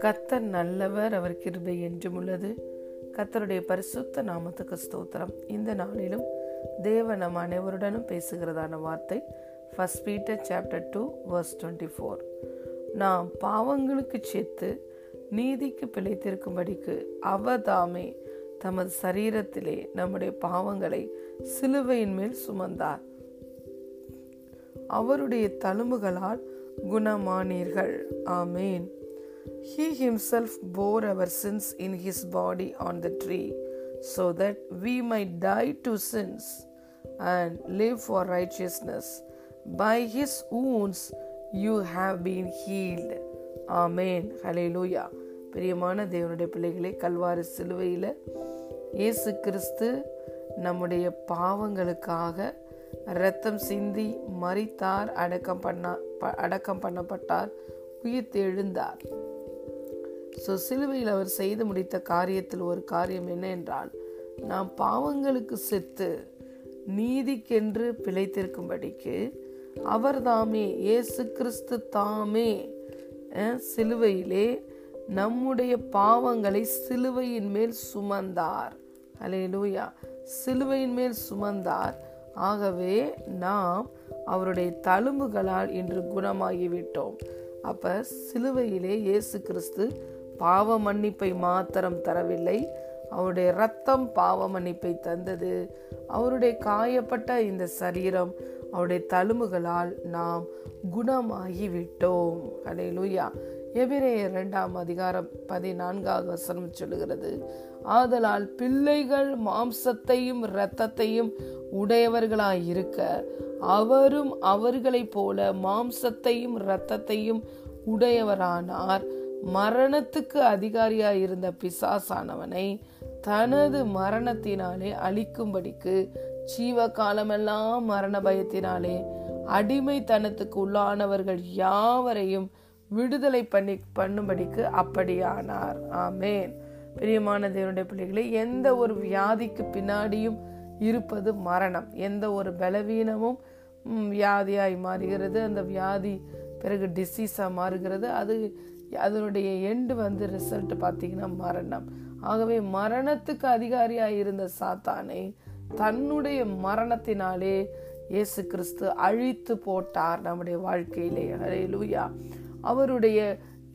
கத்தர் நல்லவர் அவர் கிருபை என்றும் உள்ளது. கத்தருடைய பரிசுத்த நாமத்துக்கு ஸ்தோத்திரம். இந்த நாளிலும் தேவ நம் அனைவருடனும் பேசுகிறதான வார்த்தை first Peter chapter two verse twenty four நாம் பாவங்களுக்கு சேர்த்து நீதிக்கு பிழைத்திருக்கும்படிக்கு அவதாமே தமது சரீரத்திலே நம்முடைய பாவங்களை சிலுவையின் மேல் சுமந்தார். அவருடைய தழும்புகளால் குணமானீர்கள் ஆமேன் He himself bore our sins in his body on the tree, so that we might die to sins and live for righteousness. By his wounds you have been healed. ஆமேன் ஹலேலூயா பிரியமான தேவனுடைய பிள்ளைகளே கல்வாரி சிலுவையில் இயேசு கிறிஸ்து நம்முடைய பாவங்களுக்காக இரத்தம் சிந்தி மறித்தார் அடக்கம் பண்ண அடக்கம் பண்ணப்பட்டார் உயிர்த்து எழுந்தார் ஸோ சிலுவையில் அவர் செய்து முடித்த காரியத்தில் ஒரு காரியம் என்ன என்றால் நாம் பாவங்களுக்கு செத்து நீதிக்கென்று பிழைத்திருக்கும்படிக்கு அவர் தாமே இயேசு கிறிஸ்து தாமே சிலுவையிலே நம்முடைய பாவங்களை சிலுவையின் மேல் சுமந்தார். அலே லூயா சிலுவையின் மேல் சுமந்தார். ஆகவே நாம் அவருடைய தழும்புகளால் இன்று குணமாகிவிட்டோம். அப்ப சிலுவையிலே இயேசு கிறிஸ்து பாவ மன்னிப்பை மாத்திரம் தரவில்லை. அவருடைய ரத்தம் பாவ மன்னிப்பை தந்தது. அவருடைய காயப்பட்ட இந்த சரீரம் அவருடைய தழும்புகளால் நாம் குணமாகி விட்டோம் அடே லூயா எபிரே இரண்டாம் அதிகாரம் பதினான்காவது வசனம் சொல்லுகிறது. ஆதலால் பிள்ளைகள் மாம்சத்தையும் இரத்தத்தையும் உடையவர்களாயிருக்க அவரும் அவர்களைப் போல மாம்சத்தையும் இரத்தத்தையும் உடையவரானார். மரணத்துக்கு அதிகாரியாய் இருந்த பிசாசானவனை தனது மரணத்தினாலே அழிக்கும்படிக்கு ஜீவ காலமெல்லாம் மரண பயத்தினாலே அடிமைத்தனத்துக்கு உள்ளானவர்கள் யாவரையும் விடுதலை பண்ணி பண்ணும்படிக்கு அப்படியானார். ஆமேன். பிரியமான தேவனுடைய பிள்ளைகளே எந்த ஒரு வியாதிக்கு பின்னாடியும் இருப்பது மரணம். எந்த ஒரு பலவீனமும் வியாதியாய் மாறுகிறது. அந்த வியாதி பிறகு டிசீஸாக மாறுகிறது. அது அதனுடைய எண்டு வந்து ரிசல்ட் பார்த்தீங்கன்னா மரணம். ஆகவே மரணத்துக்கு அதிகாரியாக இருந்த சாத்தானை தன்னுடைய மரணத்தினாலே இயேசு கிறிஸ்து அழித்து போட்டார் நம்முடைய வாழ்க்கையிலே. ஹரே லூயா அவருடைய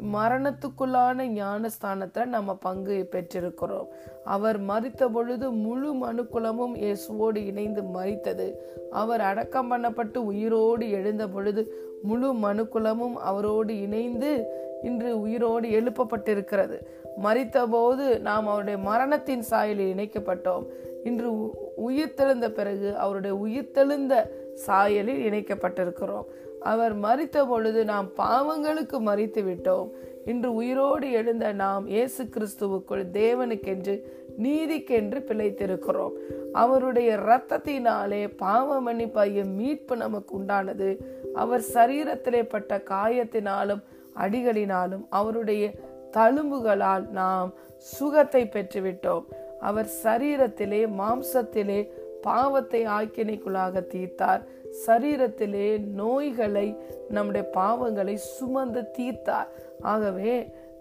மரணத்துக்குள்ளான ஞானஸ்தானத்தில் நம்ம பங்கு பெற்றிருக்கிறோம். அவர் மறித்த பொழுது முழு மனுக்குலமும் இயேசுவோடு இணைந்து மறித்தது. அவர் அடக்கம் பண்ணப்பட்டு உயிரோடு எழுந்த பொழுது முழு மனுக்குலமும் அவரோடு இணைந்து இன்று உயிரோடு எழுப்பப்பட்டிருக்கிறது. மறித்த போது நாம் அவருடைய மரணத்தின் சாயலில் இணைக்கப்பட்டோம். இன்று உயிர்த்தெழுந்த பிறகு அவருடைய உயிர்த்தெழுந்த சாயலில் இணைக்கப்பட்டிருக்கிறோம். அவர் மறித்த பொழுது நாம் பாவங்களுக்கு மறித்து விட்டோம் இன்று உயிரோடு எழுந்த நாம் இயேசு கிறிஸ்துவுக்குள் தேவனுக்கென்று நீதிக்கென்று பிழைத்திருக்கிறோம். அவருடைய இரத்தத்தினாலே பாவ மன்னிப்பாய மீட்பு நமக்கு உண்டானது. அவர் சரீரத்திலே பட்ட காயத்தினாலும் அடிகளினாலும் அவருடைய தழும்புகளால் நாம் சுகத்தை பெற்றுவிட்டோம். அவர் சரீரத்திலே மாம்சத்திலே பாவத்தை ஆக்கினைக்குள்ளாக தீர்த்தார். சரீரத்திலே நோய்களை நம்முடைய பாவங்களை சுமந்து தீர்த்தார். ஆகவே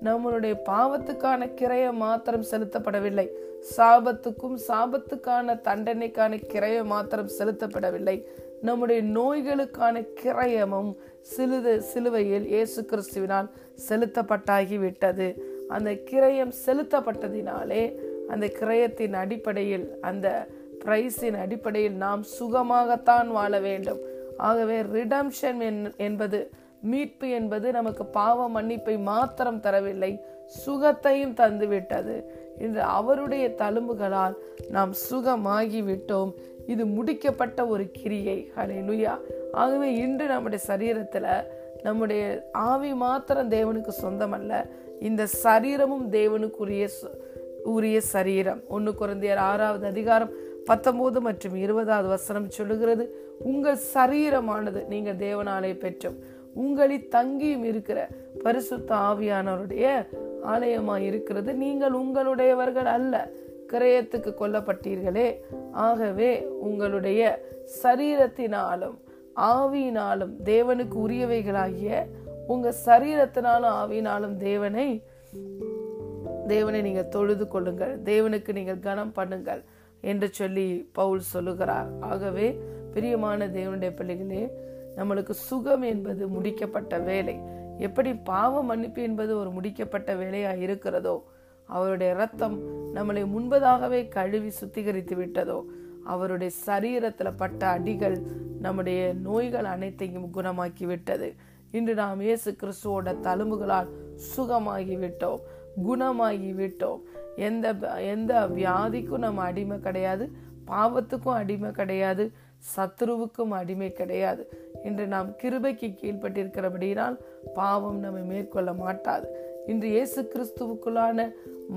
நம்மளுடைய பாவத்துக்கான கிரையம் மாத்திரம் செலுத்தப்படவில்லை. சாபத்துக்கும் சாபத்துக்கான தண்டனைக்கான கிரையம் மாத்திரம் செலுத்தப்படவில்லை. நம்முடைய நோய்களுக்கான கிரயமும் சிலுது சிலுவையில் இயேசு கிறிஸ்துவினால் செலுத்தப்பட்டாகிவிட்டது. அந்த கிரயம் செலுத்தப்பட்டதினாலே அந்த கிரயத்தின் அடிப்படையில் அந்த பிரைஸின் அடிப்படையில் நாம் சுகமாகத்தான் வாழ வேண்டும். ஆகவே ரிடம்ஷன் என்பது மீட்பு என்பது நமக்கு பாவ மன்னிப்பை மாத்திரம் தரவில்லை சுகத்தையும் தந்துவிட்டது. இன்று அவருடைய தழும்புகளால் நாம் சுகமாகிவிட்டோம். இது முடிக்கப்பட்ட ஒரு கிரியை. ஹலே லுயா ஆகவே இன்று நம்முடைய சரீரத்தில் நம்முடைய ஆவி மாத்திரம் தேவனுக்கு சொந்தமல்ல இந்த சரீரமும் தேவனுக்குரிய உரிய சரீரம். ஒன்று குறைந்தையர் ஆறாவது அதிகாரம் பத்தொம்போது மற்றும் இருபதாவது வசனம் சொல்லுகிறது உங்கள் சரீரமானது நீங்கள் தேவனாலே பெற்றும். உங்களில் தங்கியும் இருக்கிற பரிசுத்த ஆவியானவருடைய ஆலயமாக இருக்கிறது. நீங்கள் உங்களுடையவர்கள் அல்ல. கிரயத்துக்கு கொல்லப்பட்டீர்களே. ஆகவே உங்களுடைய சரீரத்தினாலும் ஆவியினாலும் தேவனுக்கு உரியவைகளாகிய உங்க சரீரத்தினாலும் ஆவியினாலும் தேவனை தேவனை நீங்கள் தொழுது கொள்ளுங்கள். தேவனுக்கு நீங்கள் கனம் பண்ணுங்கள். என்று சொல்லி பவுல் சொல்லுகிறார். ஆகவே பிரியமான தேவனுடைய பிள்ளைகளே நம்மளுக்கு சுகம் என்பது முடிக்கப்பட்ட வேலை. எப்படி பாவ மன்னிப்பு என்பது ஒரு முடிக்கப்பட்ட வேலையா இருக்கிறதோ அவருடைய ரத்தம் நம்மளை முன்பதாகவே கழுவி சுத்திகரித்து விட்டதோ அவருடைய சரீரத்தில் பட்ட அடிகள் நம்முடைய நோய்கள் அனைத்தையும் குணமாக்கி விட்டது. இன்று நாம் இயேசு கிறிஸ்துவோட தழும்புகளால் சுகமாகி விட்டோம் குணமாகி விட்டோம். எந்த எந்த வியாதிக்கும் நம்ம அடிமை கிடையாது பாவத்துக்கும் அடிமை கிடையாது சத்ருவுக்கும் அடிமை கிடையாது. இன்று நாம் கிருபைக்கு கீழ்பட்டிருக்கிறபடியினால் பாவம் நம்மை மேற்கொள்ள மாட்டாது. இன்று இயேசு கிறிஸ்துவுக்குள்ளான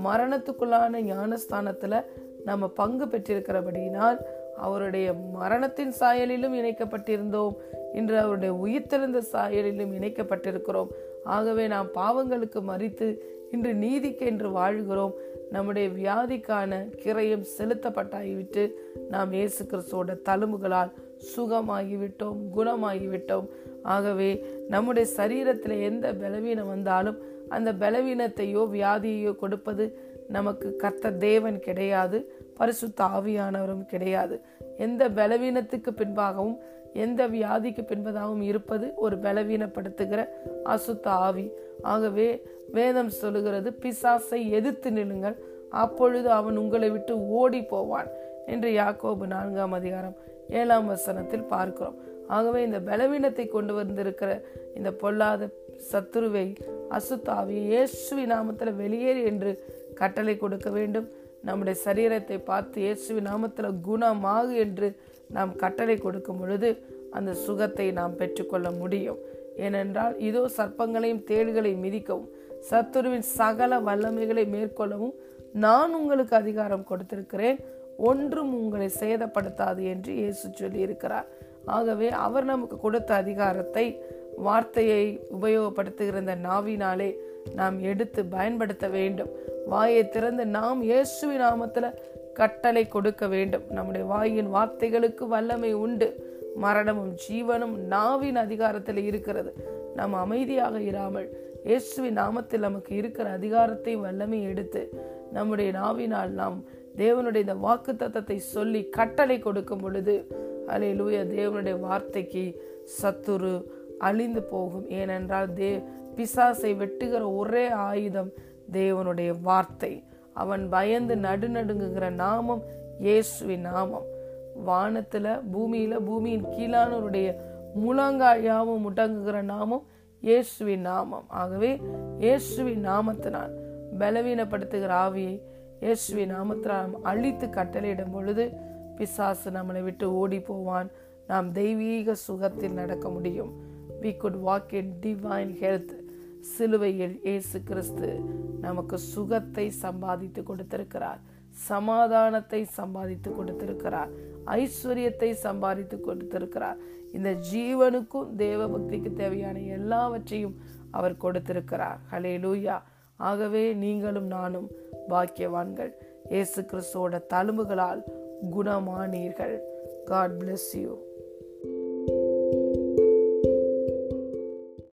மரணத்துக்குள்ளான ஞானஸ்தானத்தில் நம்ம பங்கு பெற்றிருக்கிறபடியினால் அவருடைய மரணத்தின் சாயலிலும் இணைக்கப்பட்டிருந்தோம். இன்று அவருடைய உயிர்த்தெழுந்த சாயலிலும் இணைக்கப்பட்டிருக்கிறோம். ஆகவே நாம் பாவங்களுக்கு மறித்து இன்று நீதிக்கு என்று வாழ்கிறோம். நம்முடைய வியாதிக்கான கிரயம் செலுத்தப்பட்டாகிவிட்டு நாம் இயேசு கிறிஸ்துவோட தழும்புகளால் சுகமாகிவிட்டோம் குணமாகிவிட்டோம். ஆகவே நம்முடைய சரீரத்தில் எந்த பலவீனம் வந்தாலும் அந்த பலவீனத்தையோ வியாதியையோ கொடுப்பது நமக்கு கர்த்த தேவன் கிடையாது பரிசுத்த ஆவியானவரும் கிடையாது. எந்த பலவீனத்துக்கு பின்பாகவும் எந்த வியாதிக்கு பின்பதாகவும் இருப்பது ஒரு பலவீனப்படுத்துகிற அசுத்த ஆவி. ஆகவே வேதம் சொல்லுகிறது பிசாசை எதிர்த்து நில்லுங்கள். அப்பொழுது அவன் உங்களை விட்டு ஓடி போவான் என்று யாக்கோபு நான்காம் அதிகாரம் ஏழாம் வசனத்தில் பார்க்கிறோம். ஆகவே இந்த பலவீனத்தை கொண்டு வந்திருக்கிற இந்த பொல்லாத சத்துருவை அசுத்தாவி இயேசுவி நாமத்தில் வெளியேறு என்று கட்டளை கொடுக்க வேண்டும். நம்முடைய சரீரத்தை பார்த்து இயேசுவி நாமத்தில் குணமாகு என்று நாம் கட்டளை கொடுக்கும் பொழுது அந்த சுகத்தை நாம் பெற்றுக்கொள்ள முடியும். ஏனென்றால் இதோ சர்ப்பங்களையும் தேள்களையும் மிதிக்கவும் சத்துருவின் சகல வல்லமைகளை மேற்கொள்ளவும் நான் உங்களுக்கு அதிகாரம் கொடுத்திருக்கிறேன். ஒன்றும் உங்களை சேதப்படுத்தாது என்று இயேசு சொல்லியிருக்கிறார். ஆகவே அவர் நமக்கு கொடுத்த அதிகாரத்தை வார்த்தையை உபயோகப்படுத்துகிற இந்த நாவினாலே நாம் எடுத்து பயன்படுத்த வேண்டும். வாயை திறந்து நாம் இயேசுவின் நாமத்தில் கட்டளை கொடுக்க வேண்டும். நம்முடைய வாயின் வார்த்தைகளுக்கு வல்லமை உண்டு. மரணமும் ஜீவனும் நாவின் அதிகாரத்தில் இருக்கிறது. நாம் அமைதியாக இராமல் இயேசுவின் நாமத்தில் நமக்கு இருக்கிற அதிகாரத்தை வல்லமை எடுத்து நம்முடைய நாவினால் நாம் தேவனுடைய இந்த வாக்கு தத்தத்தை சொல்லி கட்டளை கொடுக்கும் பொழுது அலே லூய தேவனுடைய வார்த்தைக்கு சத்துரு அழிந்து போகும். ஏனென்றால் தே பிசாசை வெட்டுகிற ஒரே ஆயுதம் தேவனுடைய வார்த்தை. அவன் பயந்து நடுநடுங்குகிற நாமம் இயேசுவின் நாமம். வானத்துல பூமியில பூமியின் கீழானவருடைய முழங்காயாவும் முடங்குகிற நாமம் இயேசுவின் நாமம். ஆகவே இயேசுவின் நாமத்தினால் பலவீனப்படுத்துகிற ஆவியை இயேசுவின் நாமத்தினால் அழித்து கட்டளையிடும் பொழுது பிசாசு நம்மளை விட்டு ஓடி போவான் நாம் தெய்வீக சுகத்தில் நடக்க முடியும். We could walk in divine health சிலுவையில் இயேசு கிறிஸ்து நமக்கு சுகத்தை சம்பாதித்து கொடுத்திருக்கிறார். சமாதானத்தை சம்பாதித்து கொடுத்திருக்கிறார். ஐஸ்வர்யத்தை சம்பாதித்து கொடுத்திருக்கிறார். இந்த ஜீவனுக்கும் தேவ பக்திக்கு தேவையான எல்லாவற்றையும் அவர் கொடுத்திருக்கிறார். ஹலே லூயா ஆகவே நீங்களும் நானும் பாக்கியவான்கள். இயேசு கிறிஸ்துவோட தழும்புகளால் குணமானீர்கள். God bless you